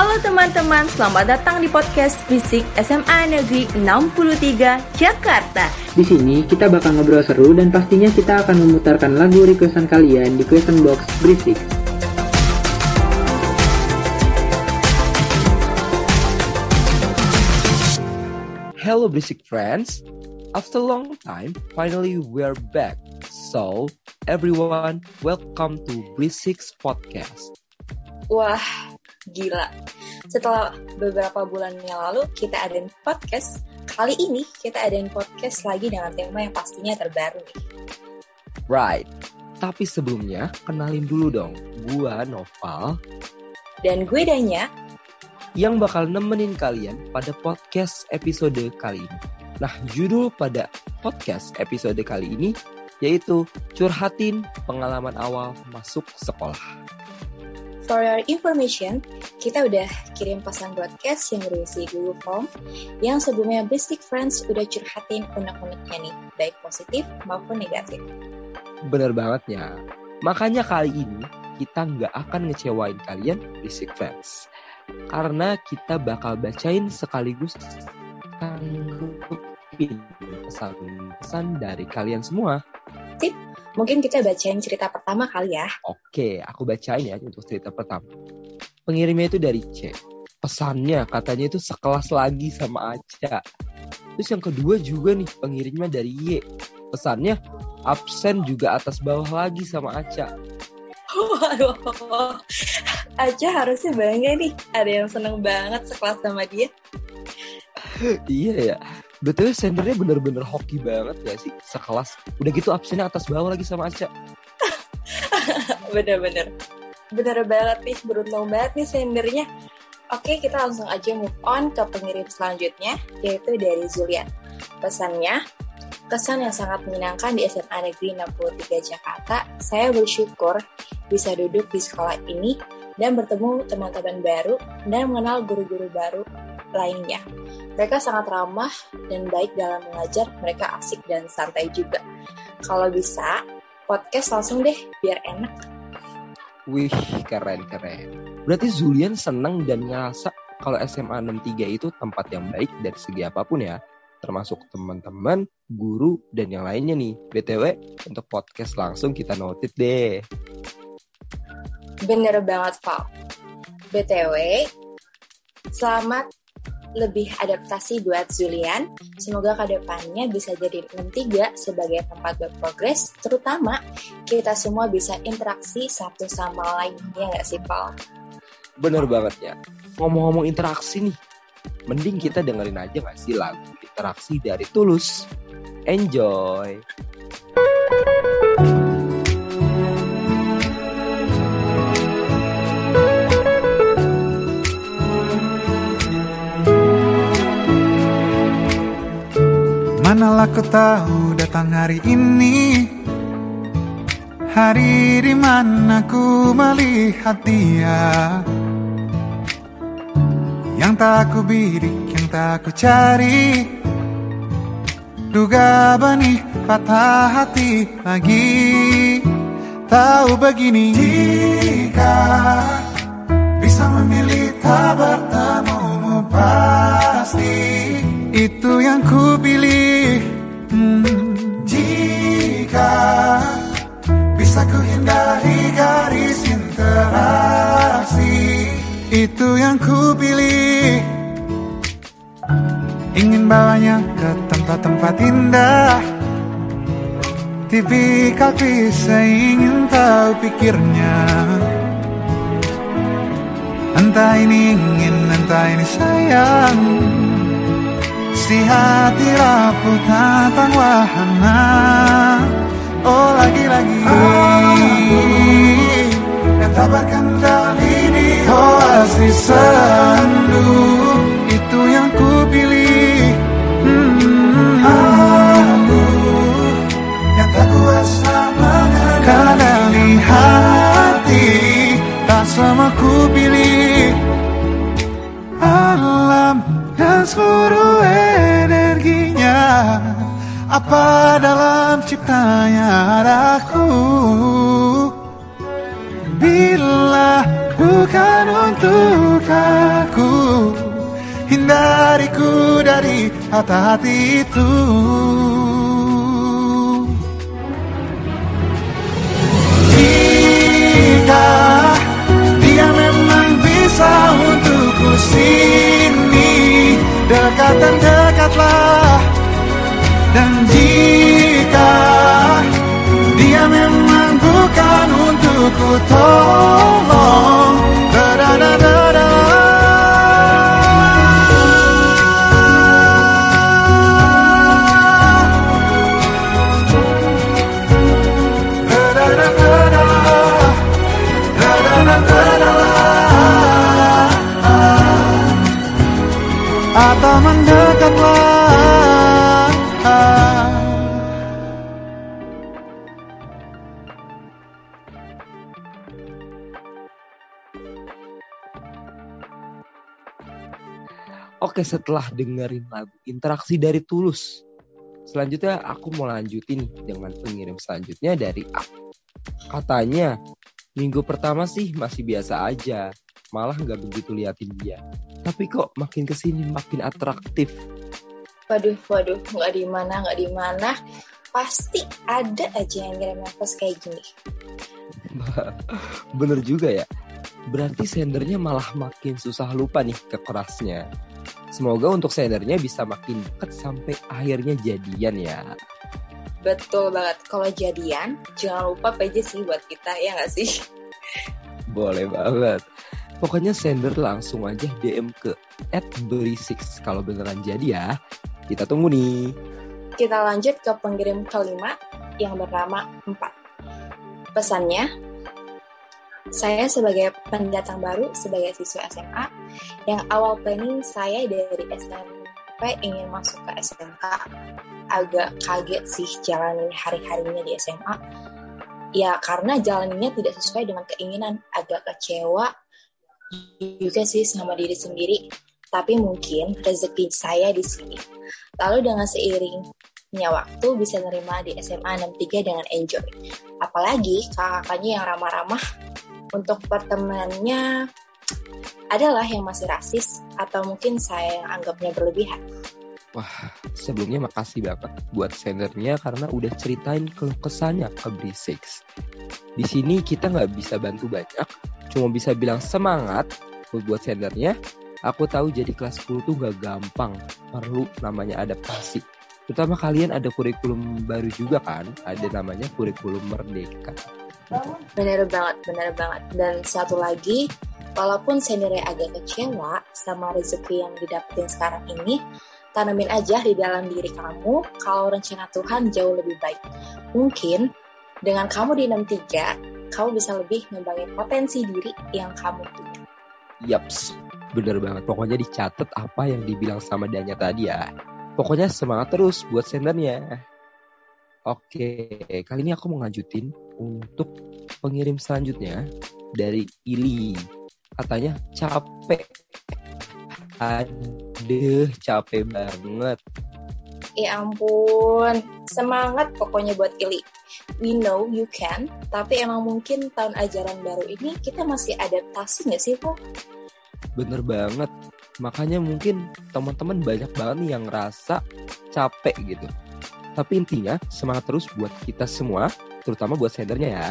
Halo teman-teman, selamat datang di podcast Fisik SMA Negeri 63 Jakarta. Di sini kita bakal ngobrol seru dan pastinya kita akan memutarkan lagu requestan kalian di question box Berisik. Hello Berisik friends. After a long time, finally we're back. So, everyone, welcome to Brisik's podcast. Wah, gila. Setelah beberapa bulan yang lalu kita adain podcast, kali ini kita adain podcast lagi dengan tema yang pastinya terbaru nih. Right. Tapi sebelumnya, kenalin dulu dong. Gua Noval Dan gue Danya, yang bakal nemenin kalian pada podcast episode kali ini. Nah, judul pada podcast episode kali ini yaitu Curhatin Pengalaman Awal Masuk Sekolah. For your information, kita udah kirim pesan broadcast yang berisi Google Form yang sebelumnya Basic Friends udah curhatin unek-uneknya nih, baik positif maupun negatif. Bener banget ya. Makanya kali ini kita nggak akan ngecewain kalian Basic Friends. Karena kita bakal bacain sekaligus tanggupin pesan-pesan dari kalian semua. Mungkin kita bacain cerita pertama kali ya. Oke, aku bacain ya untuk cerita pertama. Pengirimnya itu dari C. Pesannya katanya itu sekelas lagi sama Aca. Terus yang kedua juga nih pengirimnya dari Y. Pesannya absen juga atas bawah lagi sama Aca. Waduh, Aja harusnya bangga nih, ada yang seneng banget sekelas sama dia. iya ya. Betul sendernya bener-bener hoki banget gak sih sekelas. Udah gitu absennya atas bawah lagi sama Aca. Bener-bener. Bener banget nih, beruntung banget nih sendernya. Oke, kita langsung aja move on ke pengirim selanjutnya, yaitu dari Zulian. Pesannya, kesan yang sangat menyenangkan di SMA Negeri 63 Jakarta, saya bersyukur bisa duduk di sekolah ini dan bertemu teman-teman baru dan mengenal guru-guru baru lainnya. Mereka sangat ramah dan baik dalam mengajar, mereka asik dan santai juga. Kalau bisa, podcast langsung deh, biar enak. Wih, keren-keren. Berarti Zulian seneng dan ngerasa kalau SMA 63 itu tempat yang baik dari segi apa pun ya. Termasuk teman-teman, guru, dan yang lainnya nih. BTW, untuk podcast langsung kita notit deh. Bener banget, Pak. BTW, selamat lebih adaptasi buat Zulian. Semoga ke depannya bisa jadi 63 sebagai tempat berprogres, terutama kita semua bisa interaksi satu sama lain, ya nggak sih, Paul? Bener banget ya. Ngomong-ngomong interaksi nih, mending kita dengerin aja gak sih lagu interaksi dari Tulus. Enjoy! Manalah kau tahu datang hari ini. Hari di mana ku melihat dia. Yang tak ku bidik, yang tak ku cari. Duga benih patah hati lagi. Tahu begini. Jika bisa memilih tak bertemu pasti Itu yang ku pilih. Hmm, Jika bisa ku hindari garis interaksi Itu yang ku pilih. Ingin bawanya ke tempat-tempat indah. Tipikal bisa ingin tahu pikirnya. Entah ini ingin, entah ini sayang Si hati rapuh tentang wahana. Oh lagi-lagi. Yang tak berkendali di oasis sendu. Itu yang ku pilih. Hmm. Aku Yang tak kuasa mengendali hati Tak sama ku pilih. Alam dan seluruh Apa dalam ciptanya ada aku Bila bukan untuk aku Hindariku dari hati-hati itu. Jika dia memang bisa untukku sini. Dekat dan dekatlah Dan jika dia memang bukan untukku tolong Oke, setelah dengerin lagu Interaksi dari Tulus. Selanjutnya aku mau lanjutin dengan pengirim selanjutnya dari A. Katanya, minggu pertama sih masih biasa aja. Malah nggak begitu liatin dia. Tapi kok makin ke sini makin atraktif. Waduh, waduh, nggak di mana, nggak di mana. Pasti ada aja yang ngirim message kayak gini. Bener juga ya. Berarti sendernya malah makin susah lupa nih ke kerasnya. Semoga untuk sendernya bisa makin deket sampai akhirnya jadian ya. Betul banget. Kalau jadian, jangan lupa PJ sih buat kita, ya nggak sih? Boleh banget. Pokoknya sender langsung aja DM ke @berisix kalau beneran jadi ya. Kita tunggu nih. Kita lanjut ke pengirim kelima yang bernama 4. Pesannya, saya sebagai pendatang baru sebagai siswa SMA yang awal planning saya dari SMP ingin masuk ke SMK agak kaget sih jalanin hari-harinya di SMA ya karena jalaninnya tidak sesuai dengan keinginan. Agak kecewa juga sih sama diri sendiri. Tapi mungkin rezeki saya di sini. Lalu dengan seiringnya waktu bisa nerima di SMA 63 dengan enjoy. Apalagi kakaknya yang ramah-ramah untuk pertemanannya adalah yang masih rasis atau mungkin saya anggapnya berlebihan. Wah, sebelumnya makasih banget buat sendernya karena udah ceritain keluh kesahnya ke Brisix. Di sini kita nggak bisa bantu banyak, cuma bisa bilang semangat buat sendernya. Aku tahu jadi kelas 10 tuh gak gampang, perlu namanya adaptasi. Terutama kalian ada kurikulum baru juga kan, ada namanya kurikulum merdeka. Bener banget, bener banget. Dan satu lagi, walaupun sendiri agak kecewa sama rezeki yang didapetin sekarang ini, tanamin aja di dalam diri kamu kalau rencana Tuhan jauh lebih baik. Mungkin dengan kamu di 63, kamu bisa lebih ngembangin potensi diri yang kamu punya. Yaps, bener banget. Pokoknya dicatat apa yang dibilang sama Danya tadi ya. Pokoknya semangat terus buat sendernya. Oke, kali ini aku mau ngajutin untuk pengirim selanjutnya dari Ili. Katanya capek. Aduh, capek banget. Ya ampun, semangat pokoknya buat Ili. We know you can, tapi emang mungkin tahun ajaran baru ini kita masih adaptasi nggak sih, Po? Bener banget. Makanya mungkin teman-teman banyak banget nih yang ngerasa capek gitu. Tapi intinya semangat terus buat kita semua, terutama buat sendernya ya.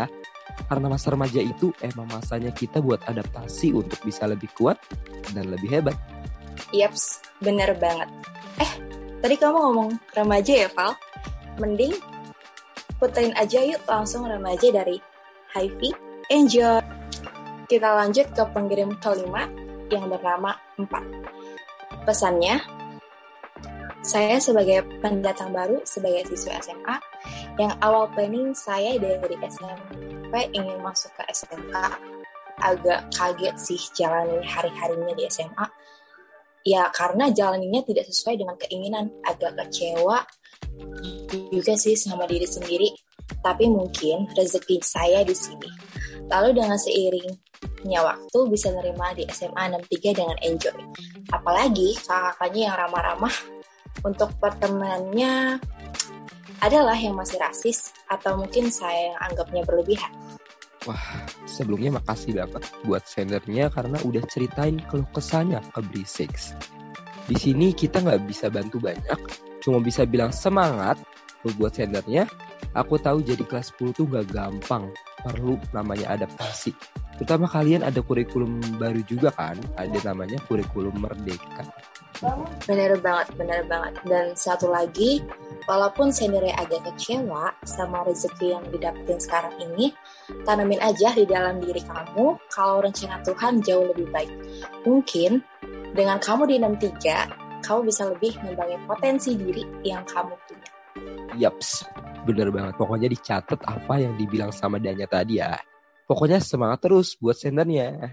Karena masa remaja itu emang masanya kita buat adaptasi untuk bisa lebih kuat dan lebih hebat. Yaps, bener banget. Eh, tadi kamu ngomong remaja ya, Val? Mending puterin aja yuk langsung remaja dari Hyvi. Enjoy! Kita lanjut ke pengirim kelima yang bernama 4. Pesannya, saya sebagai pendatang baru sebagai siswa SMA yang awal planning saya dari SMP ingin masuk ke SMK agak kaget sih jalanin hari-harinya di SMA ya karena jalaninnya tidak sesuai dengan keinginan. Agak kecewa juga sih sama diri sendiri. Tapi mungkin rezeki saya di sini. Lalu dengan seiringnya waktu bisa nerima di SMA 63 dengan enjoy. Apalagi kakaknya yang ramah-ramah untuk pertemanannya adalah yang masih rasis atau mungkin saya yang anggapnya berlebihan. Wah, sebelumnya makasih banget buat sendernya karena udah ceritain keluh kesahnya ke Brisix. Di sini kita nggak bisa bantu banyak, cuma bisa bilang semangat buat sendernya. Aku tahu jadi kelas 10 tuh gak gampang, perlu namanya adaptasi. Terutama kalian ada kurikulum baru juga kan, ada namanya kurikulum merdeka. Bener banget, bener banget. Dan satu lagi, walaupun seniornya agak kecewa sama rezeki yang didapetin sekarang ini, tanamin aja di dalam diri kamu kalau rencana Tuhan jauh lebih baik. Mungkin dengan kamu di 63, kamu bisa lebih membangun potensi diri yang kamu punya. Yaps, bener banget. Pokoknya dicatat apa yang dibilang sama Danya tadi ya. Pokoknya semangat terus buat sendernya.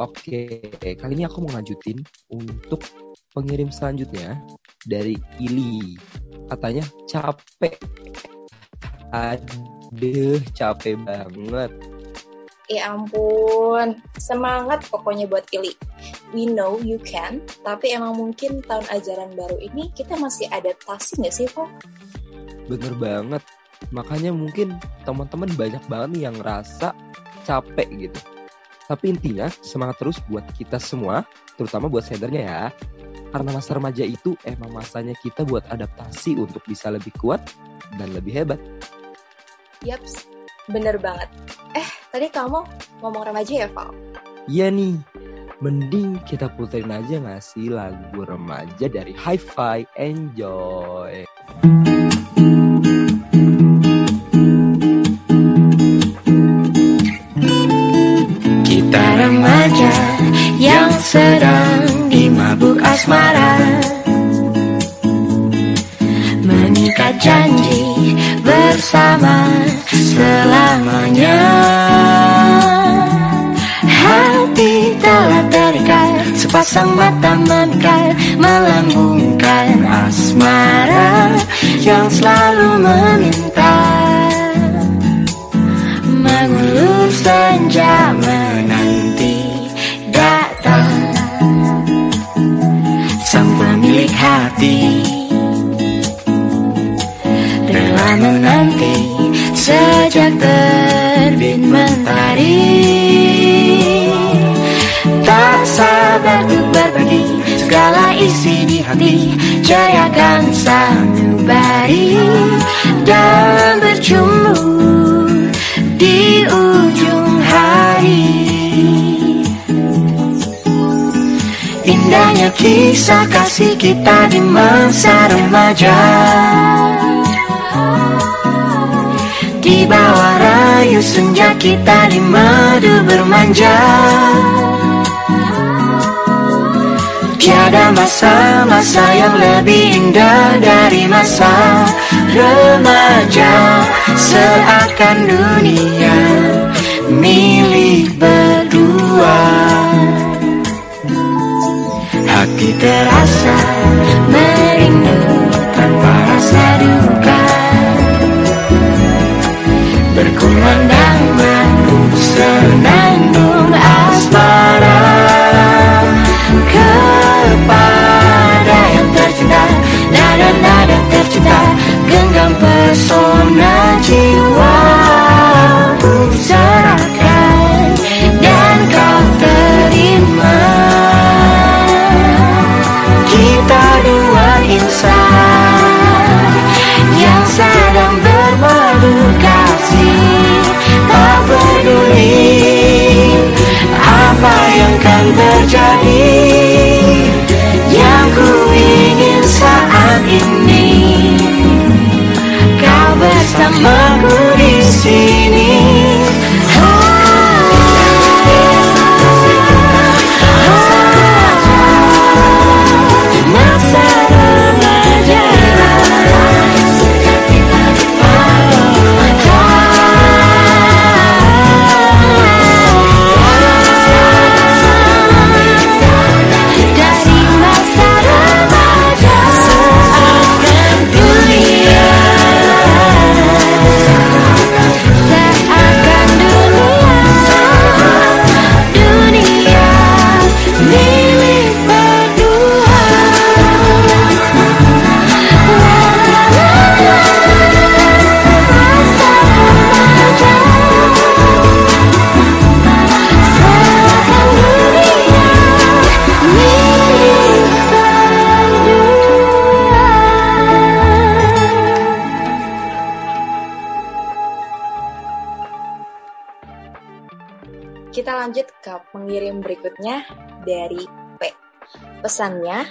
Oke, kali ini aku mau ngajutin untuk pengirim selanjutnya dari Ili. Katanya capek. Aduh, capek banget. Ya ampun, semangat pokoknya buat Ili. We know you can, tapi emang mungkin tahun ajaran baru ini kita masih adaptasi nggak sih, Pak? Bener banget. Makanya mungkin teman-teman banyak banget yang ngerasa capek gitu. Tapi intinya semangat terus buat kita semua, terutama buat sendernya ya. Karena masa remaja itu emang masanya kita buat adaptasi untuk bisa lebih kuat dan lebih hebat. Yaps, bener banget. Eh, tadi kamu ngomong remaja ya, Val? Iya nih, mending kita puterin aja gak sih lagu remaja dari Hi-Fi Enjoy. Kita Sepasang mata memikat Melambungkan asmara Yang selalu meminta. Mengulur senja menanti datang. Sang pemilik hati Rela menanti sejak terbit mentari. Tak sabar segala isi di hati. Jayakan sanubari dan berjumpa di ujung hari. Indahnya kisah kasih kita di masa remaja. Di bawah rayu senja kita di madu bermanja Tiada masa-masa yang lebih indah dari masa remaja Seakan dunia milik berdua. Hati terasa merindu ke pengirim berikutnya dari P. Pesannya,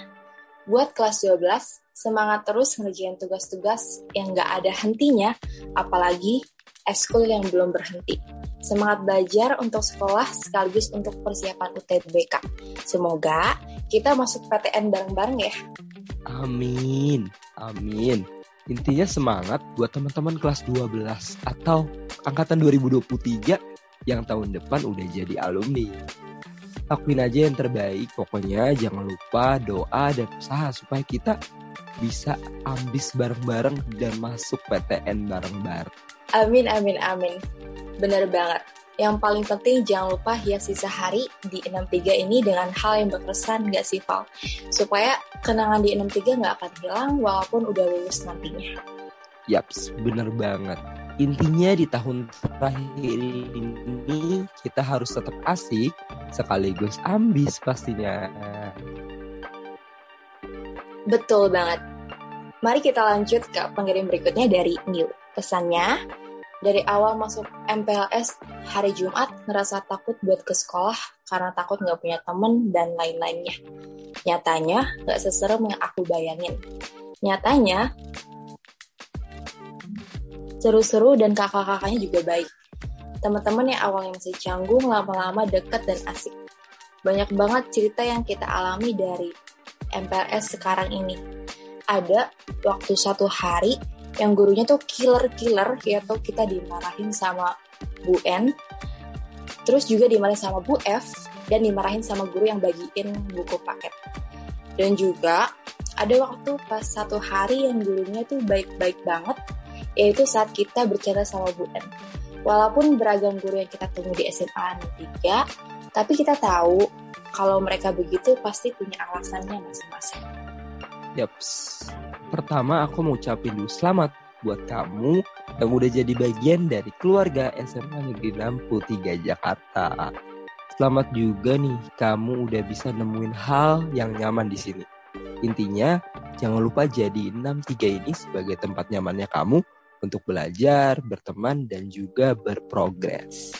buat kelas 12, semangat terus ngerjain tugas-tugas yang gak ada hentinya, apalagi eskul yang belum berhenti. Semangat belajar untuk sekolah sekaligus untuk persiapan UTBK. Semoga kita masuk PTN bareng-bareng ya. Amin, amin. Intinya semangat buat teman-teman kelas 12 atau angkatan 2023 yang tahun depan udah jadi alumni. Lakuin aja yang terbaik, pokoknya jangan lupa doa dan usaha supaya kita bisa ambis bareng-bareng dan masuk PTN bareng-bareng. Amin, amin, amin. Bener banget. Yang paling penting jangan lupa hias sisa hari di 63 ini dengan hal yang berkesan gak sih Val? Supaya kenangan di 63 gak akan hilang walaupun udah lulus nantinya. Yaps, bener banget. Intinya di tahun terakhir ini kita harus tetap asik sekaligus ambis pastinya. Betul banget. Mari kita lanjut ke pengirim berikutnya dari New. Pesannya, dari awal masuk MPLS hari Jumat ngerasa takut buat ke sekolah karena takut nggak punya temen dan lain-lainnya. Nyatanya nggak seserem yang aku bayangin. Nyatanya seru-seru dan kakak-kakaknya juga baik. Teman-teman yang awalnya masih canggung lama-lama deket dan asik. Banyak banget cerita yang kita alami dari MPLS sekarang ini. Ada waktu satu hari yang gurunya tuh killer-killer, yaitu kita dimarahin sama Bu N, terus juga dimarahin sama Bu F, dan dimarahin sama guru yang bagiin buku paket. Dan juga ada waktu pas satu hari yang gurunya tuh baik-baik banget, yaitu saat kita bercanda sama Bu N. Walaupun beragam guru yang kita temui di SMA 3, tapi kita tahu kalau mereka begitu pasti punya alasannya masing-masing. Yaps. Pertama aku mau ucapin dulu selamat buat kamu yang udah jadi bagian dari keluarga SMA Negeri 63 Jakarta. Selamat juga nih kamu udah bisa nemuin hal yang nyaman di sini. Intinya jangan lupa jadi 63 ini sebagai tempat nyamannya kamu untuk belajar, berteman, dan juga berprogres.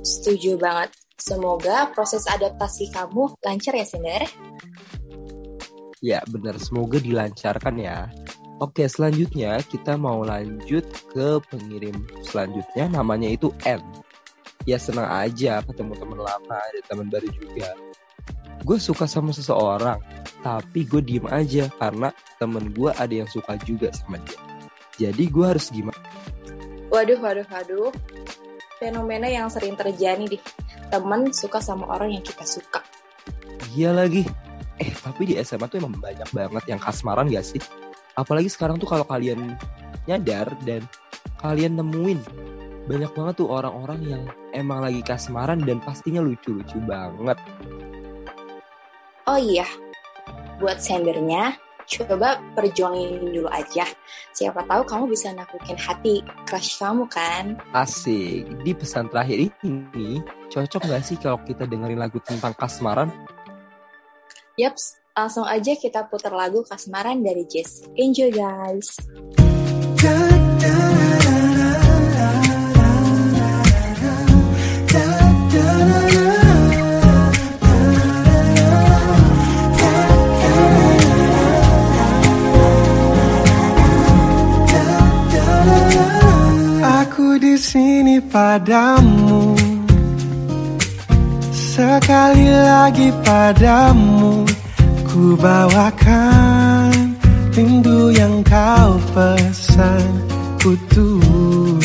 Setuju banget. Semoga proses adaptasi kamu lancar ya, Sinder. Ya, benar. Semoga dilancarkan ya. Oke, selanjutnya kita mau lanjut ke pengirim selanjutnya. Namanya itu N. Ya senang aja ketemu teman lama, ada teman baru juga. Gue suka sama seseorang, tapi gue diem aja karena temen gue ada yang suka juga sama dia. Jadi gue harus gimana? Waduh, waduh, waduh. Fenomena yang sering terjadi di temen suka sama orang yang kita suka. Iya lagi. Eh, tapi di SMA tuh emang banyak banget yang kasmaran gak sih? Apalagi sekarang tuh kalau kalian nyadar dan kalian nemuin banyak banget tuh orang-orang yang emang lagi kasmaran dan pastinya lucu-lucu banget. Oh iya, buat sendernya, coba perjuangin dulu aja. Siapa tahu kamu bisa naklukin hati crush kamu kan? Asik. Di pesan terakhir ini, cocok gak sih kalau kita dengerin lagu tentang kasmaran? Yaps, langsung aja kita putar lagu kasmaran dari Jess. Enjoy guys! Padamu. Sekali lagi padamu Ku bawakan rindu yang kau pesan utuh.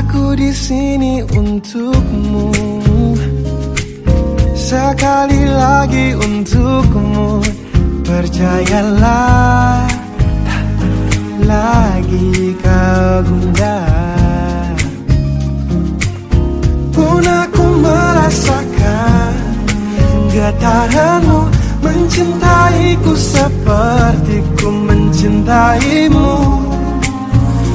Aku di sini untukmu. Sekali lagi untukmu Percayalah lagi kau padamu Mencintaiku seperti ku mencintaimu.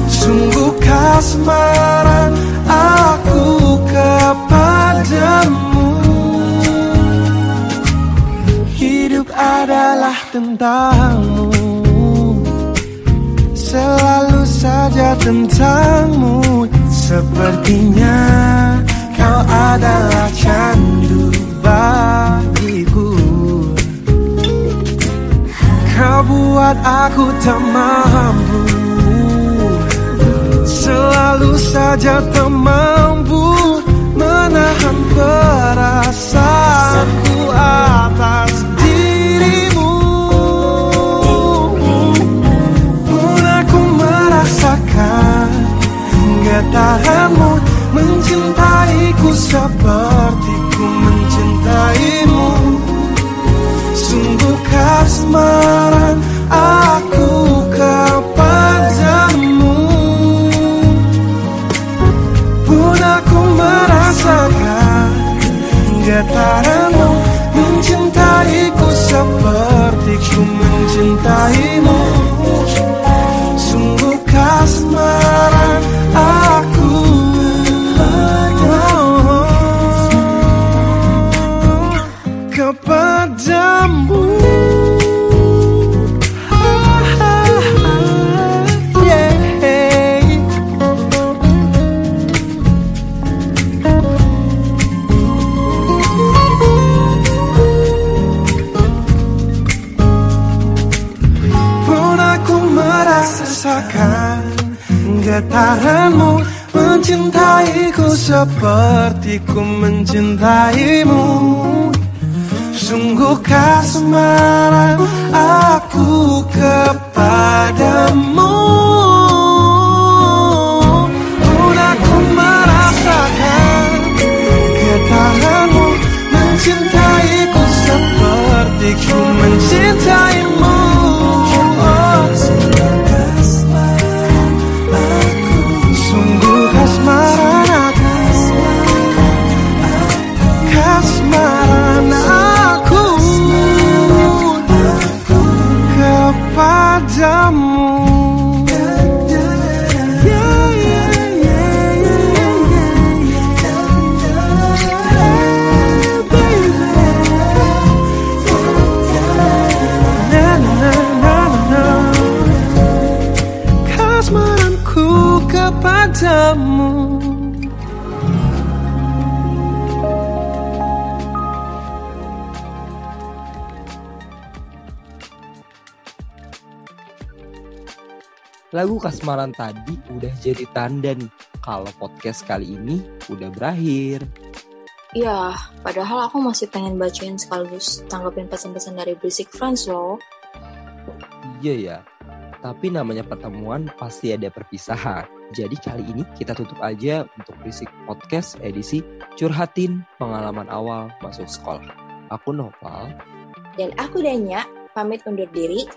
Sungguh kasmaran aku kepadamu. Hidup adalah tentangmu. Selalu saja tentangmu. Sepertinya kau adalah candu bah. Saat aku tak mampu Selalu saja tak mampu Menahan perasaanku atas dirimu. Pun aku merasakan Getaranmu mencintaiku seperti getaranmu Mencintaiku seperti ku mencintaimu mencintaimu Sungguh Lagu Kasmaran tadi udah jadi tanda nih kalau podcast kali ini udah berakhir. Ya, padahal aku masih pengen bacain sekaligus tanggapin pesan-pesan dari Basic Friends loh. Iya ya, tapi namanya pertemuan pasti ada perpisahan. Jadi kali ini kita tutup aja untuk Berisik Podcast edisi Curhatin Pengalaman Awal Masuk Sekolah. Aku Noval. Dan aku Danya, pamit undur diri.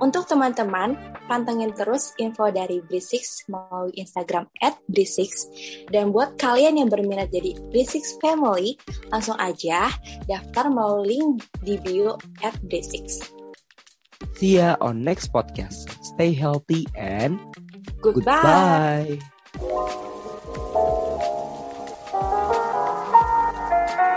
Untuk teman-teman, pantengin terus info dari Brisix melalui Instagram at Brisix. Dan buat kalian yang berminat jadi Brisix Family, langsung aja daftar melalui link di bio at Brisix. See ya on next podcast. Stay healthy and Goodbye. goodbye.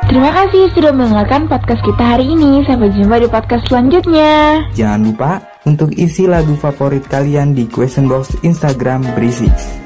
Terima kasih sudah mendengarkan podcast kita hari ini. Sampai jumpa di podcast selanjutnya. Jangan lupa untuk isi lagu favorit kalian di question box Instagram Berisik.